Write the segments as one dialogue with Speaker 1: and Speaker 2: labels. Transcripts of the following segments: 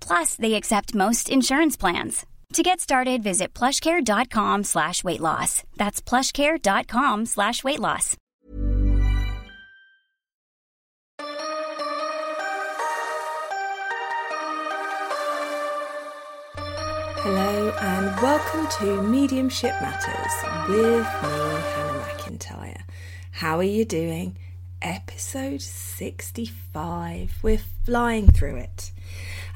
Speaker 1: Plus, they accept most insurance plans. To get started, visit plushcare.com slash weight loss. That's plushcare.com slash weight loss.
Speaker 2: Hello and welcome to Mediumship Matters with me, Hannah McIntyre. How are you doing? Episode 65. We're flying through it.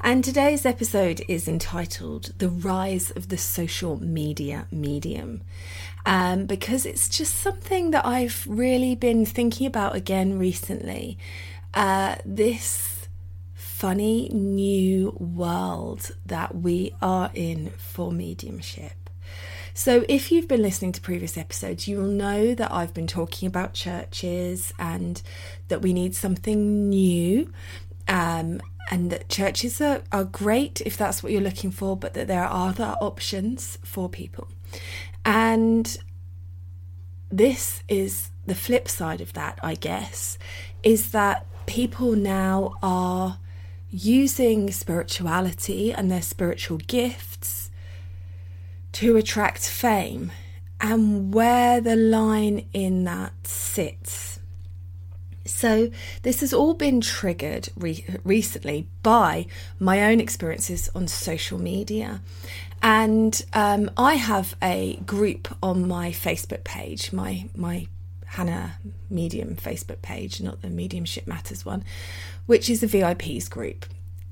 Speaker 2: And today's episode is entitled The Rise of the Social Media Medium. Um, because it's just something that I've really been thinking about again recently. Uh, this funny new world that we are in for mediumship. So, if you've been listening to previous episodes, you will know that I've been talking about churches and that we need something new. Um, and that churches are, are great if that's what you're looking for, but that there are other options for people. And this is the flip side of that, I guess, is that people now are using spirituality and their spiritual gifts to attract fame and where the line in that sits. So, this has all been triggered re- recently by my own experiences on social media. And um, I have a group on my Facebook page, my, my Hannah Medium Facebook page, not the Mediumship Matters one, which is a VIPs group.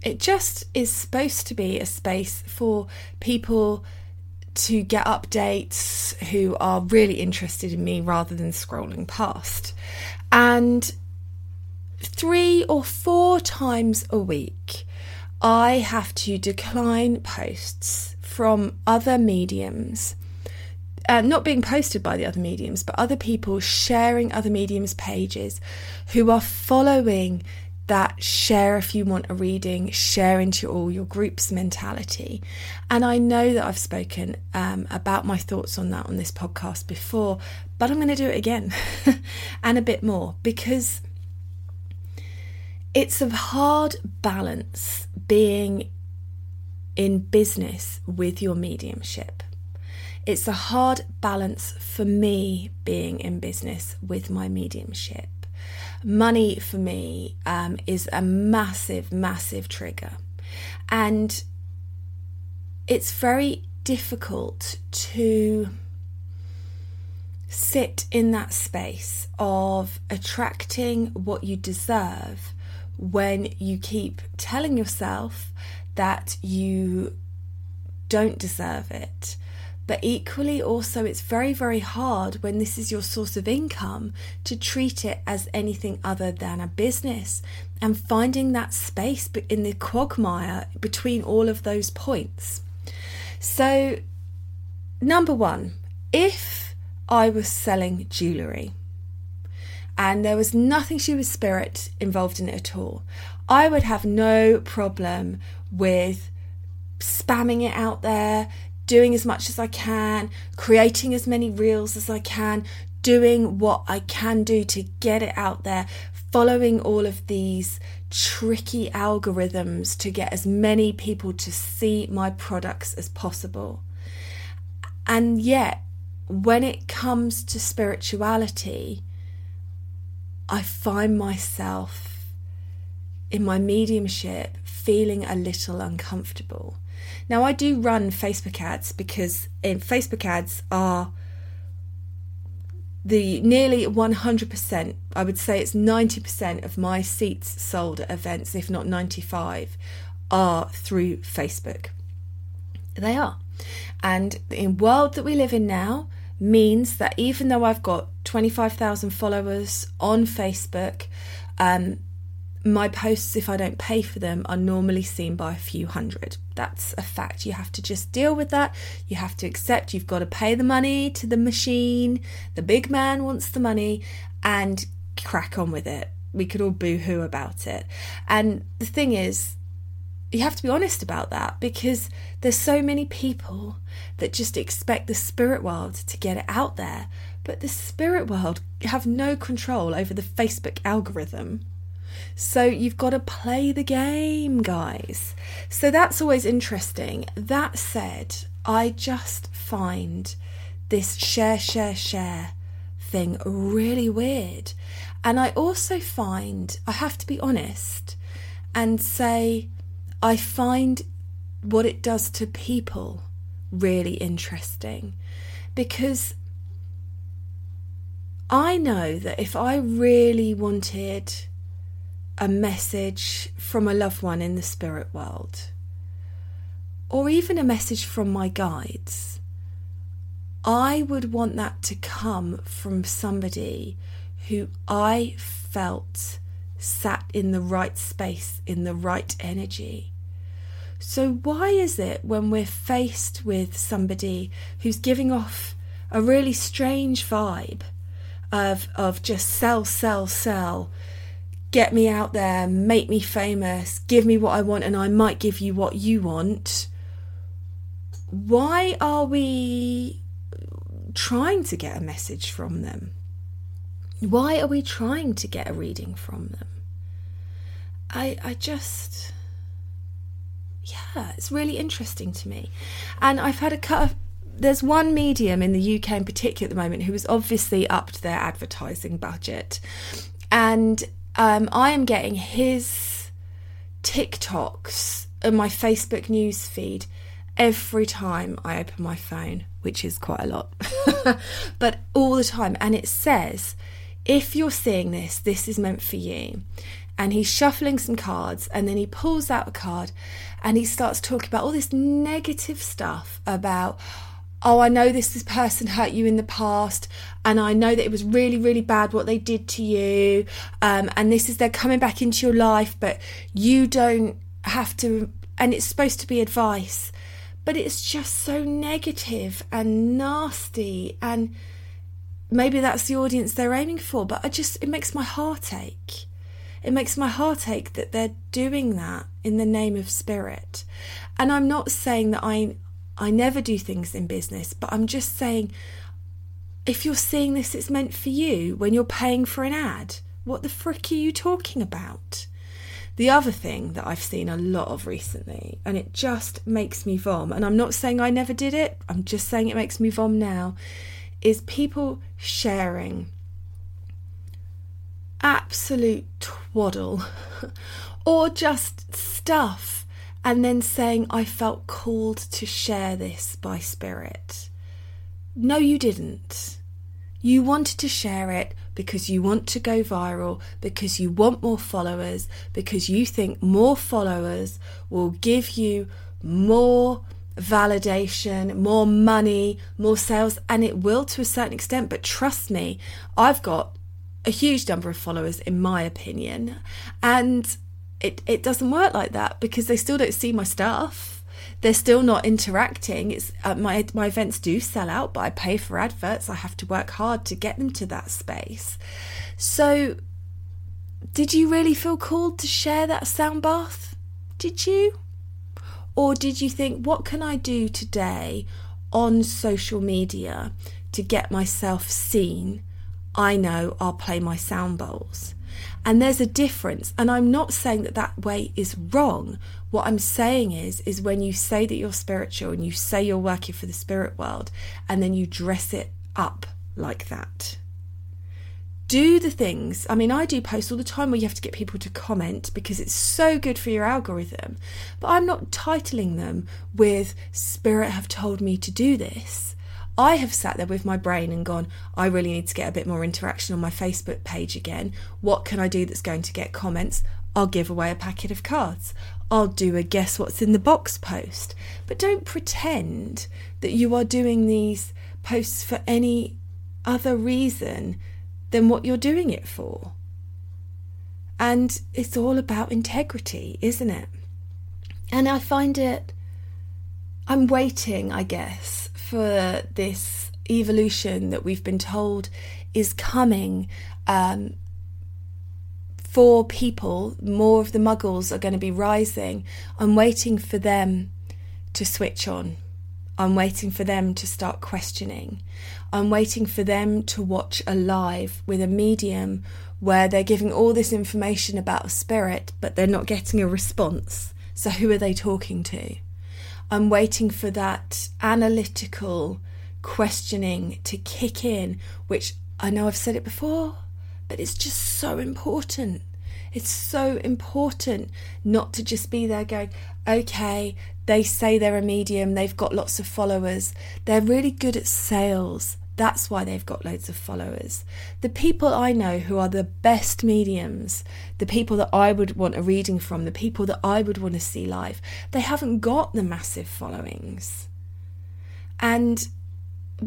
Speaker 2: It just is supposed to be a space for people to get updates who are really interested in me rather than scrolling past. And three or four times a week, I have to decline posts from other mediums uh, not being posted by the other mediums, but other people sharing other mediums' pages who are following that share if you want a reading, share into all your groups mentality. And I know that I've spoken um, about my thoughts on that on this podcast before, but I'm going to do it again and a bit more because it's a hard balance being in business with your mediumship It's a hard balance for me being in business with my mediumship. Money for me um, is a massive, massive trigger. And it's very difficult to sit in that space of attracting what you deserve when you keep telling yourself that you don't deserve it. But equally, also, it's very, very hard when this is your source of income to treat it as anything other than a business and finding that space in the quagmire between all of those points. So, number one, if I was selling jewellery and there was nothing she was spirit involved in it at all, I would have no problem with spamming it out there, doing as much as I can, creating as many reels as I can, doing what I can do to get it out there, following all of these tricky algorithms to get as many people to see my products as possible. And yet, when it comes to spirituality, I find myself in my mediumship feeling a little uncomfortable. Now, I do run Facebook ads because in Facebook ads are the nearly 100%, I would say it's 90% of my seats sold at events, if not 95, are through Facebook. They are. And in the world that we live in now means that even though I've got 25,000 followers on Facebook, um, my posts, if I don't pay for them, are normally seen by a few hundred. That's a fact. You have to just deal with that. You have to accept you've got to pay the money to the machine. The big man wants the money and crack on with it. We could all boo hoo about it. And the thing is, you have to be honest about that because there's so many people that just expect the spirit world to get it out there. But the spirit world have no control over the Facebook algorithm so you've got to play the game, guys. So that's always interesting. That said, I just find this share, share, share thing really weird. And I also find, I have to be honest and say, I find what it does to people really interesting because I know that if I really wanted a message from a loved one in the spirit world, or even a message from my guides, I would want that to come from somebody who I felt sat in the right space, in the right energy. So, why is it when we're faced with somebody who's giving off a really strange vibe of, of just sell, sell, sell, get me out there, make me famous, give me what I want, and I might give you what you want. Why are we trying to get a message from them? Why are we trying to get a reading from them? I I just yeah, it's really interesting to me. And I've had a cut of there's one medium in the UK in particular at the moment who has obviously upped their advertising budget. And um, I am getting his TikToks and my Facebook news feed every time I open my phone, which is quite a lot, but all the time. And it says, if you're seeing this, this is meant for you. And he's shuffling some cards and then he pulls out a card and he starts talking about all this negative stuff about, oh, I know this, this person hurt you in the past, and I know that it was really, really bad what they did to you, um, and this is they're coming back into your life, but you don't have to, and it's supposed to be advice, but it's just so negative and nasty, and maybe that's the audience they're aiming for, but I just, it makes my heart ache. It makes my heart ache that they're doing that in the name of spirit. And I'm not saying that I I never do things in business, but I'm just saying if you're seeing this, it's meant for you when you're paying for an ad. What the frick are you talking about? The other thing that I've seen a lot of recently, and it just makes me vom, and I'm not saying I never did it, I'm just saying it makes me vom now, is people sharing absolute twaddle or just stuff and then saying, I felt called to share this by spirit. No, you didn't. You wanted to share it because you want to go viral, because you want more followers, because you think more followers will give you more validation, more money, more sales, and it will to a certain extent. But trust me, I've got a huge number of followers, in my opinion, and it, it doesn't work like that because they still don't see my stuff. They're still not interacting. It's uh, my my events do sell out, but I pay for adverts. I have to work hard to get them to that space. So, did you really feel called to share that sound bath? Did you? Or did you think, what can I do today on social media to get myself seen? I know I'll play my sound bowls. And there's a difference. And I'm not saying that that way is wrong. What I'm saying is, is when you say that you're spiritual and you say you're working for the spirit world and then you dress it up like that. Do the things. I mean, I do posts all the time where you have to get people to comment because it's so good for your algorithm. But I'm not titling them with Spirit have told me to do this. I have sat there with my brain and gone, I really need to get a bit more interaction on my Facebook page again. What can I do that's going to get comments? I'll give away a packet of cards. I'll do a guess what's in the box post. But don't pretend that you are doing these posts for any other reason than what you're doing it for. And it's all about integrity, isn't it? And I find it, I'm waiting, I guess, for this evolution that we've been told is coming um, for people. More of the muggles are going to be rising. I'm waiting for them to switch on. I'm waiting for them to start questioning. I'm waiting for them to watch a live with a medium where they're giving all this information about a spirit, but they're not getting a response. So, who are they talking to? I'm waiting for that analytical questioning to kick in, which I know I've said it before, but it's just so important. It's so important not to just be there going, okay, they say they're a medium, they've got lots of followers, they're really good at sales, that's why they've got loads of followers. The people I know who are the best mediums, the people that I would want a reading from, the people that I would want to see live, they haven't got the massive followings. And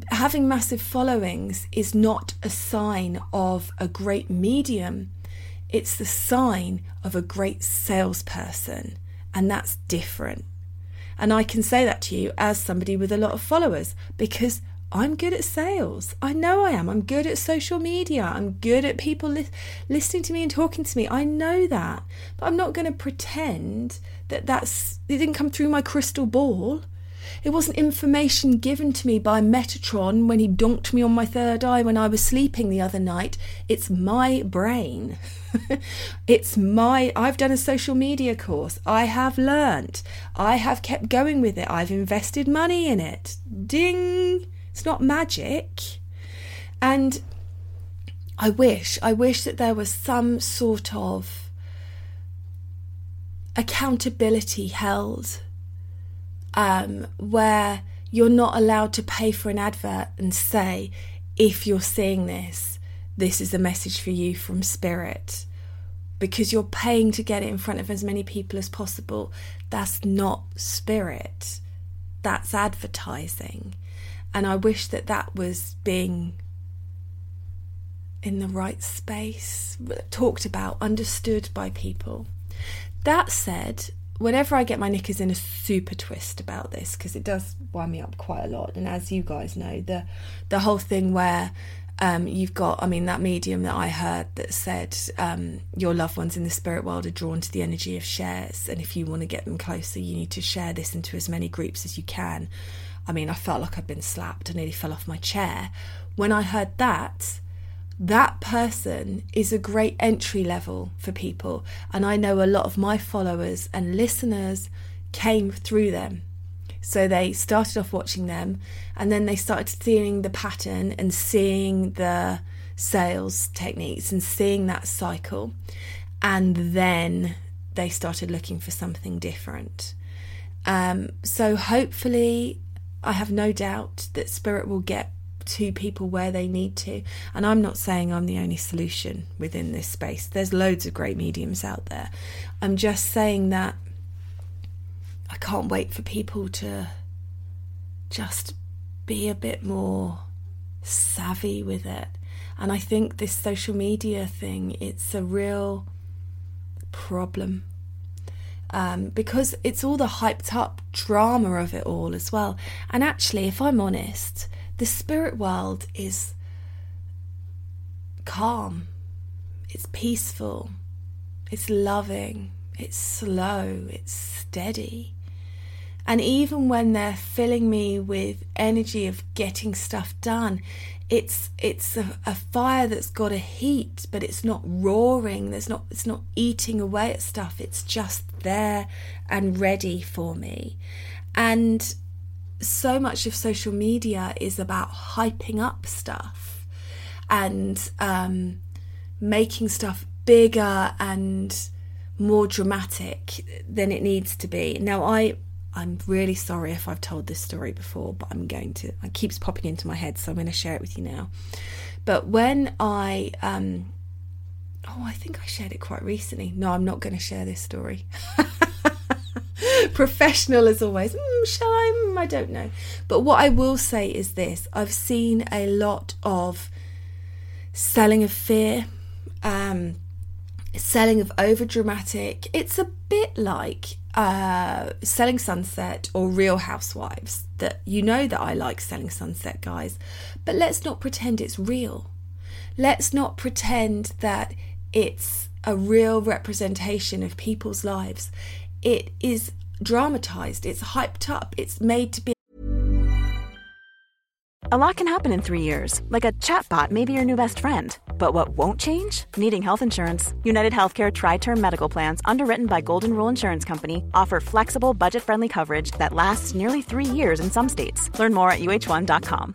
Speaker 2: having massive followings is not a sign of a great medium, it's the sign of a great salesperson. And that's different. And I can say that to you as somebody with a lot of followers because I'm good at sales. I know I am. I'm good at social media. I'm good at people li- listening to me and talking to me. I know that. But I'm not going to pretend that that's it didn't come through my crystal ball. It wasn't information given to me by Metatron when he donked me on my third eye when I was sleeping the other night. It's my brain. it's my. I've done a social media course. I have learnt. I have kept going with it. I've invested money in it. Ding! It's not magic. And I wish, I wish that there was some sort of accountability held um, where you're not allowed to pay for an advert and say, if you're seeing this, this is a message for you from Spirit. Because you're paying to get it in front of as many people as possible. That's not Spirit, that's advertising. And I wish that that was being in the right space, talked about, understood by people. That said, whenever I get my knickers in a super twist about this, because it does wind me up quite a lot, and as you guys know, the the whole thing where um, you've got, I mean, that medium that I heard that said um, your loved ones in the spirit world are drawn to the energy of shares, and if you want to get them closer, you need to share this into as many groups as you can. I mean, I felt like I'd been slapped. I nearly fell off my chair. When I heard that, that person is a great entry level for people. And I know a lot of my followers and listeners came through them. So they started off watching them and then they started seeing the pattern and seeing the sales techniques and seeing that cycle. And then they started looking for something different. Um, so hopefully, I have no doubt that Spirit will get to people where they need to. And I'm not saying I'm the only solution within this space, there's loads of great mediums out there. I'm just saying that I can't wait for people to just be a bit more savvy with it. And I think this social media thing, it's a real problem. Um, because it's all the hyped up drama of it all as well. And actually, if I'm honest, the spirit world is calm, it's peaceful, it's loving, it's slow, it's steady. And even when they're filling me with energy of getting stuff done, it's it's a, a, fire that's got a heat, but it's not roaring. There's not it's not eating away at stuff. It's just there and ready for me. And so much of social media is about hyping up stuff and um, making stuff bigger and more dramatic than it needs to be. Now, I I'm really sorry if I've told this story before, but I'm going to. It keeps popping into my head, so I'm going to share it with you now. But when I, um, oh, I think I shared it quite recently. No, I'm not going to share this story. Professional as always. Mm, shall I? Mm, I don't know. But what I will say is this I've seen a lot of selling of fear, um, selling of over dramatic. It's a bit like uh, Selling Sunset or Real Housewives. That you know that I like Selling Sunset, guys, but let's not pretend it's real. Let's not pretend that it's a real representation of people's lives. It is dramatized, it's hyped up, it's made to be.
Speaker 3: A lot can happen in three years, like a chatbot may be your new best friend. But what won't change? Needing health insurance. United Healthcare Tri Term Medical Plans, underwritten by Golden Rule Insurance Company, offer flexible, budget friendly coverage that lasts nearly three years in some states. Learn more at uhone.com.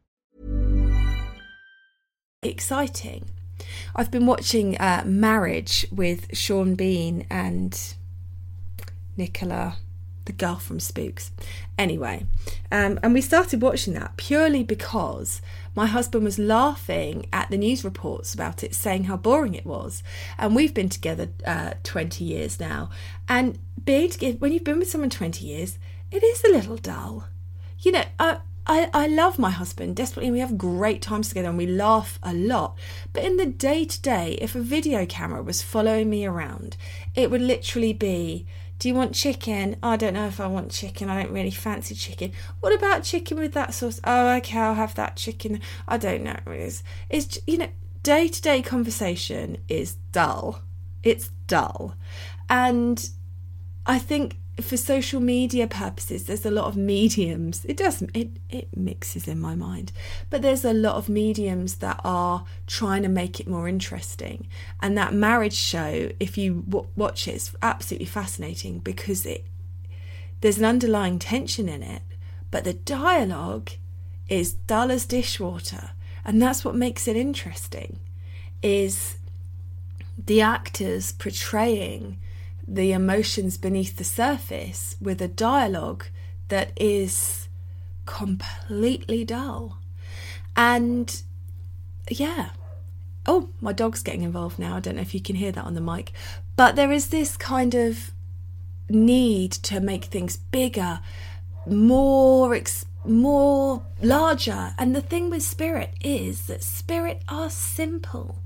Speaker 2: Exciting. I've been watching uh, Marriage with Sean Bean and Nicola the girl from Spooks. Anyway, um, and we started watching that purely because my husband was laughing at the news reports about it, saying how boring it was. And we've been together uh, 20 years now. And being together, when you've been with someone 20 years, it is a little dull. You know, I, I, I love my husband desperately and we have great times together and we laugh a lot. But in the day to day, if a video camera was following me around, it would literally be do you want chicken? I don't know if I want chicken. I don't really fancy chicken. What about chicken with that sauce? Oh, okay, I'll have that chicken. I don't know. It's, it's you know, day to day conversation is dull. It's dull. And I think for social media purposes, there's a lot of mediums. It does it it mixes in my mind, but there's a lot of mediums that are trying to make it more interesting. And that marriage show, if you w- watch it, it's absolutely fascinating because it there's an underlying tension in it, but the dialogue is dull as dishwater, and that's what makes it interesting. Is the actors portraying the emotions beneath the surface with a dialogue that is completely dull. And yeah. Oh, my dog's getting involved now. I don't know if you can hear that on the mic. But there is this kind of need to make things bigger, more ex- more larger. And the thing with spirit is that spirit are simple.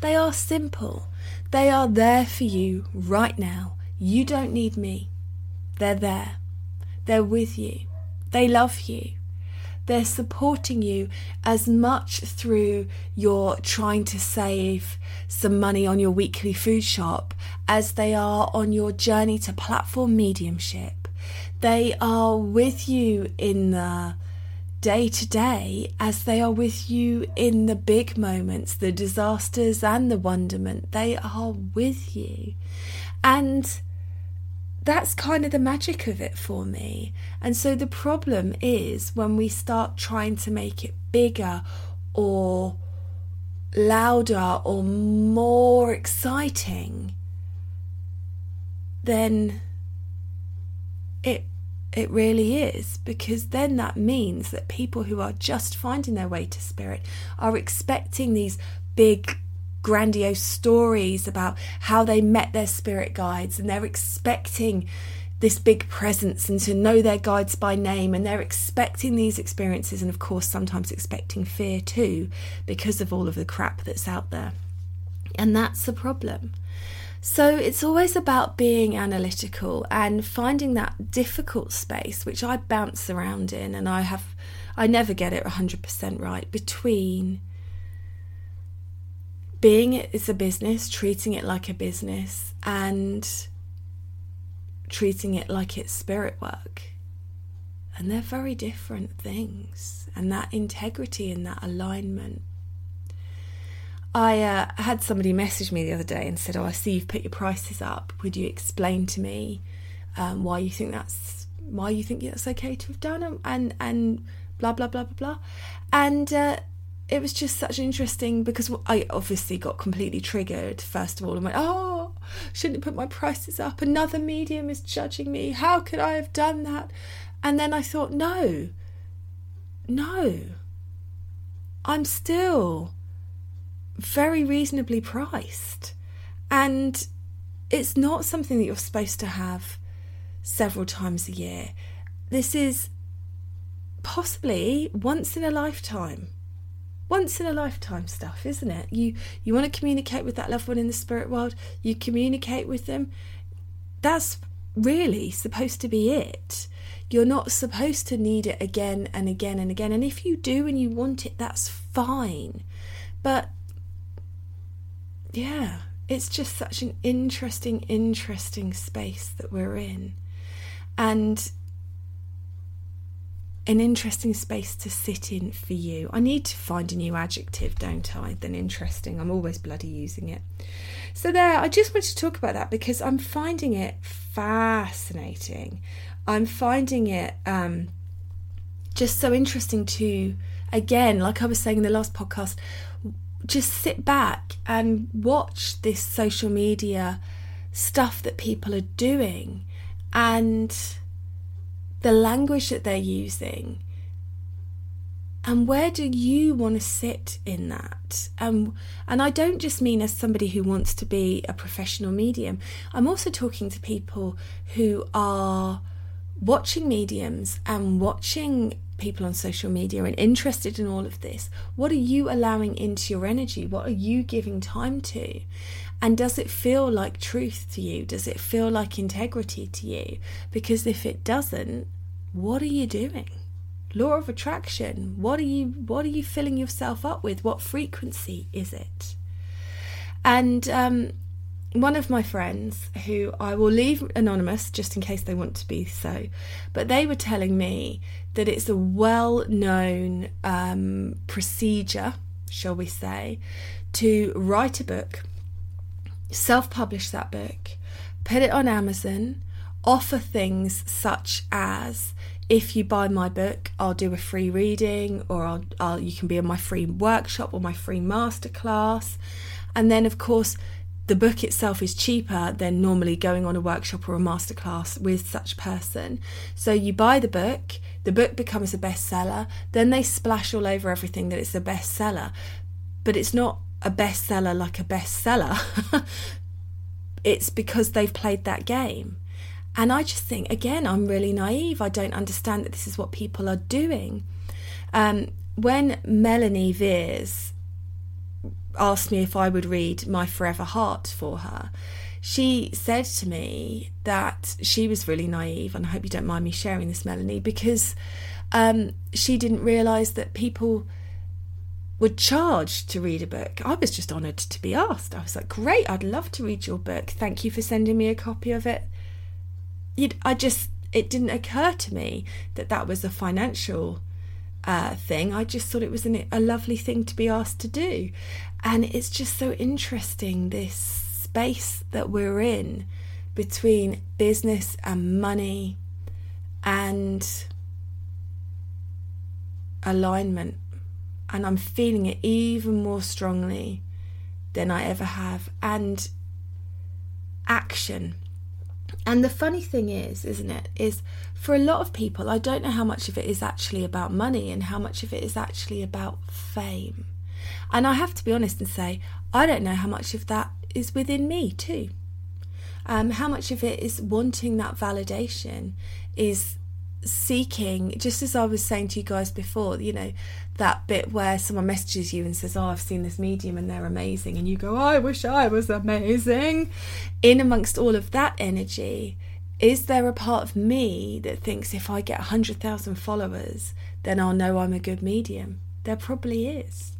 Speaker 2: They are simple. They are there for you right now. You don't need me. They're there. They're with you. They love you. They're supporting you as much through your trying to save some money on your weekly food shop as they are on your journey to platform mediumship. They are with you in the day to day as they are with you in the big moments, the disasters and the wonderment. They are with you. And that's kind of the magic of it for me. And so the problem is when we start trying to make it bigger or louder or more exciting, then it it really is because then that means that people who are just finding their way to spirit are expecting these big grandiose stories about how they met their spirit guides and they're expecting this big presence and to know their guides by name and they're expecting these experiences and of course sometimes expecting fear too because of all of the crap that's out there. And that's the problem so it's always about being analytical and finding that difficult space which i bounce around in and i have i never get it 100% right between being it is a business, treating it like a business, and treating it like it's spirit work. And they're very different things. And that integrity and that alignment. I uh, had somebody message me the other day and said, "Oh, I see you've put your prices up. Would you explain to me um, why you think that's why you think that's okay to have done?" And and blah blah blah blah blah. And uh, it was just such interesting because I obviously got completely triggered first of all and went, oh, shouldn't put my prices up. Another medium is judging me. How could I have done that? And then I thought, no, no, I'm still very reasonably priced. And it's not something that you're supposed to have several times a year. This is possibly once in a lifetime once in a lifetime stuff, isn't it? You you want to communicate with that loved one in the spirit world, you communicate with them. That's really supposed to be it. You're not supposed to need it again and again and again. And if you do and you want it, that's fine. But yeah, it's just such an interesting, interesting space that we're in. And an interesting space to sit in for you. I need to find a new adjective, don't I, than interesting. I'm always bloody using it. So, there, I just wanted to talk about that because I'm finding it fascinating. I'm finding it um, just so interesting to, again, like I was saying in the last podcast, just sit back and watch this social media stuff that people are doing and the language that they're using. And where do you want to sit in that? Um, and i don't just mean as somebody who wants to be a professional medium. I'm also talking to people who are watching mediums and watching people on social media and interested in all of this what are you allowing into your energy what are you giving time to and does it feel like truth to you? Does it feel like integrity to you? Because if it doesn't, what are you doing? Law of attraction. What are you what are you filling yourself up with? What frequency is it? And um, one of my friends, who I will leave anonymous just in case they want to be so, but they were telling me that it's a well known um, procedure, shall we say, to write a book self publish that book, put it on Amazon, offer things such as if you buy my book, I'll do a free reading, or I'll, I'll, you can be in my free workshop or my free masterclass. And then, of course, the book itself is cheaper than normally going on a workshop or a masterclass with such person. So you buy the book, the book becomes a bestseller, then they splash all over everything that it's a bestseller. But it's not a bestseller like a bestseller, it's because they've played that game. And I just think, again, I'm really naive. I don't understand that this is what people are doing. Um, when Melanie Veers asked me if I would read My Forever Heart for her, she said to me that she was really naive, and I hope you don't mind me sharing this, Melanie, because um, she didn't realise that people would charge to read a book. I was just honoured to be asked. I was like, great, I'd love to read your book. Thank you for sending me a copy of it. You'd, I just, it didn't occur to me that that was a financial uh, thing. I just thought it was an, a lovely thing to be asked to do. And it's just so interesting this space that we're in between business and money and alignment and I'm feeling it even more strongly than I ever have. And action. And the funny thing is, isn't it, is for a lot of people, I don't know how much of it is actually about money and how much of it is actually about fame. And I have to be honest and say, I don't know how much of that is within me too. Um, how much of it is wanting that validation, is seeking, just as I was saying to you guys before, you know, that bit where someone messages you and says, Oh, I've seen this medium and they're amazing. And you go, I wish I was amazing. In amongst all of that energy, is there a part of me that thinks if I get 100,000 followers, then I'll know I'm a good medium? There probably is.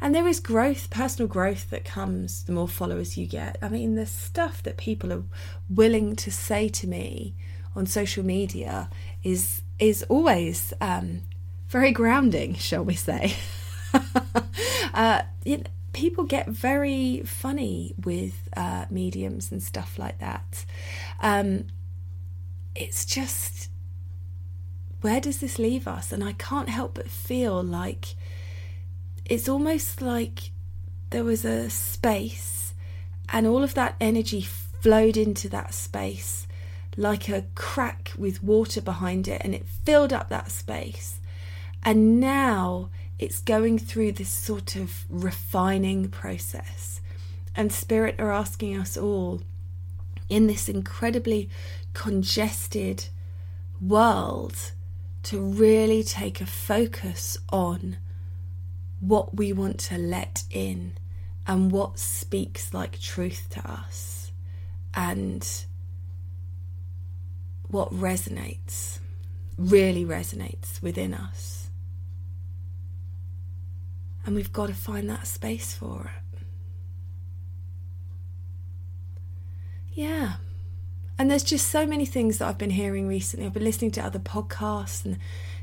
Speaker 2: And there is growth, personal growth that comes the more followers you get. I mean, the stuff that people are willing to say to me on social media is is always um, very grounding, shall we say. uh, it, people get very funny with uh, mediums and stuff like that. Um, it's just, where does this leave us? And I can't help but feel like it's almost like there was a space and all of that energy flowed into that space like a crack with water behind it and it filled up that space. And now it's going through this sort of refining process. And Spirit are asking us all in this incredibly congested world to really take a focus on what we want to let in and what speaks like truth to us and what resonates, really resonates within us. And we've got to find that space for it. Yeah. And there's just so many things that I've been hearing recently. I've been listening to other podcasts and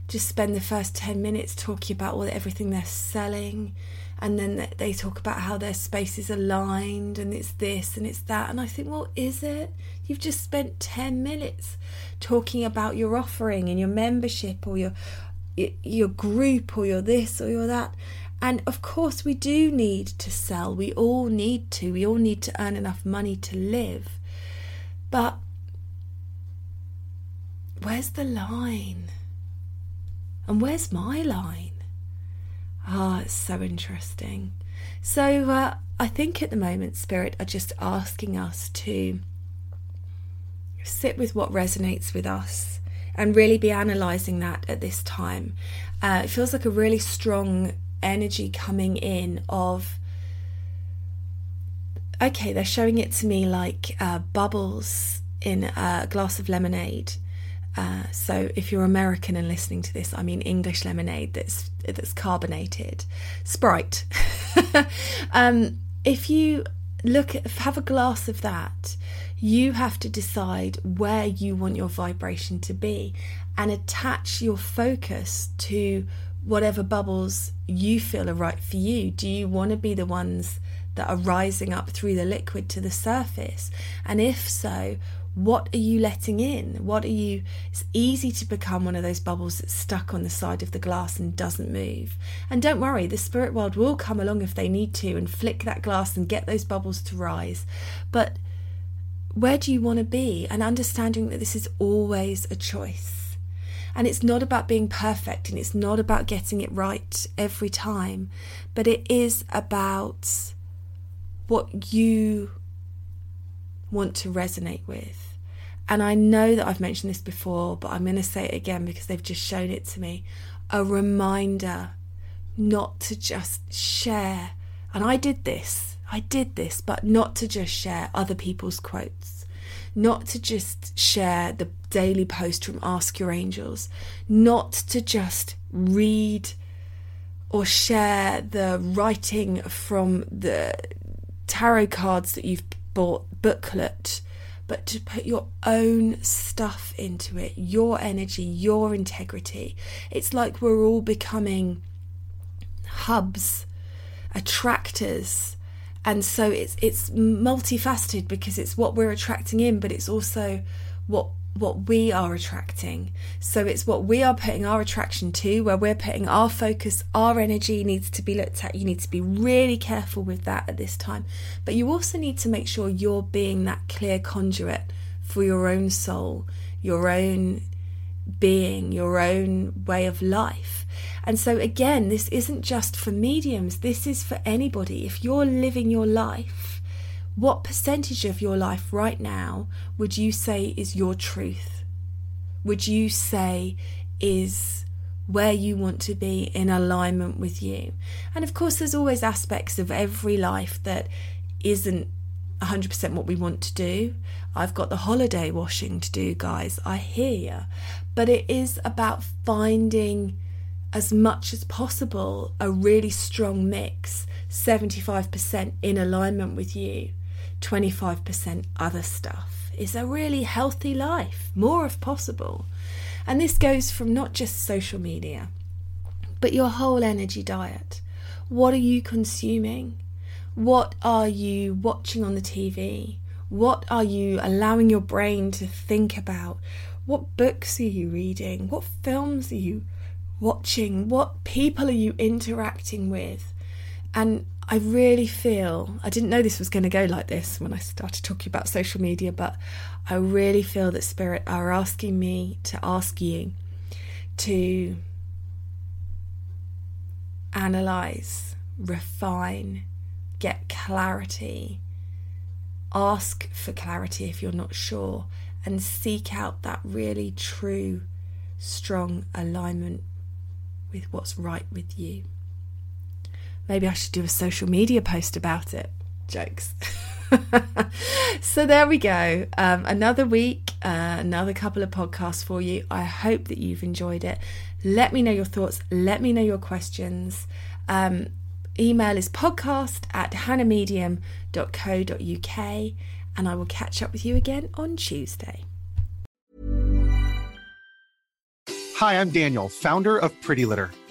Speaker 2: just spend the first 10 minutes talking about all everything they're selling and then they talk about how their space is aligned and it's this and it's that and i think well is it you've just spent 10 minutes talking about your offering and your membership or your your group or your this or your that and of course, we do need to sell. We all need to. We all need to earn enough money to live. But where's the line? And where's my line? Ah, oh, it's so interesting. So uh, I think at the moment, Spirit are just asking us to sit with what resonates with us and really be analysing that at this time. Uh, it feels like a really strong energy coming in of okay they're showing it to me like uh, bubbles in a glass of lemonade uh, so if you're American and listening to this, I mean English lemonade that's that's carbonated, Sprite. um, if you look at have a glass of that, you have to decide where you want your vibration to be, and attach your focus to whatever bubbles you feel are right for you. Do you want to be the ones that are rising up through the liquid to the surface? And if so, what are you letting in? What are you? It's easy to become one of those bubbles that's stuck on the side of the glass and doesn't move. And don't worry, the spirit world will come along if they need to and flick that glass and get those bubbles to rise. But where do you want to be? And understanding that this is always a choice and it's not about being perfect and it's not about getting it right every time, but it is about what you want to resonate with. And I know that I've mentioned this before, but I'm going to say it again because they've just shown it to me. A reminder not to just share. And I did this, I did this, but not to just share other people's quotes, not to just share the daily post from Ask Your Angels, not to just read or share the writing from the tarot cards that you've bought booklet but to put your own stuff into it, your energy, your integrity. It's like we're all becoming hubs, attractors. And so it's it's multifaceted because it's what we're attracting in, but it's also what what we are attracting. So it's what we are putting our attraction to, where we're putting our focus, our energy needs to be looked at. You need to be really careful with that at this time. But you also need to make sure you're being that clear conduit for your own soul, your own being, your own way of life. And so, again, this isn't just for mediums, this is for anybody. If you're living your life, what percentage of your life right now would you say is your truth? Would you say is where you want to be in alignment with you? And of course, there's always aspects of every life that isn't 100% what we want to do. I've got the holiday washing to do, guys. I hear you. But it is about finding as much as possible a really strong mix, 75% in alignment with you 25% other stuff is a really healthy life, more if possible. And this goes from not just social media, but your whole energy diet. What are you consuming? What are you watching on the TV? What are you allowing your brain to think about? What books are you reading? What films are you watching? What people are you interacting with? And I really feel, I didn't know this was going to go like this when I started talking about social media, but I really feel that Spirit are asking me to ask you to analyze, refine, get clarity, ask for clarity if you're not sure, and seek out that really true, strong alignment with what's right with you. Maybe I should do a social media post about it. Jokes. so there we go. Um, another week, uh, another couple of podcasts for you. I hope that you've enjoyed it. Let me know your thoughts. Let me know your questions. Um, email is podcast at hannahmedium.co.uk and I will catch up with you again on Tuesday.
Speaker 4: Hi, I'm Daniel, founder of Pretty Litter.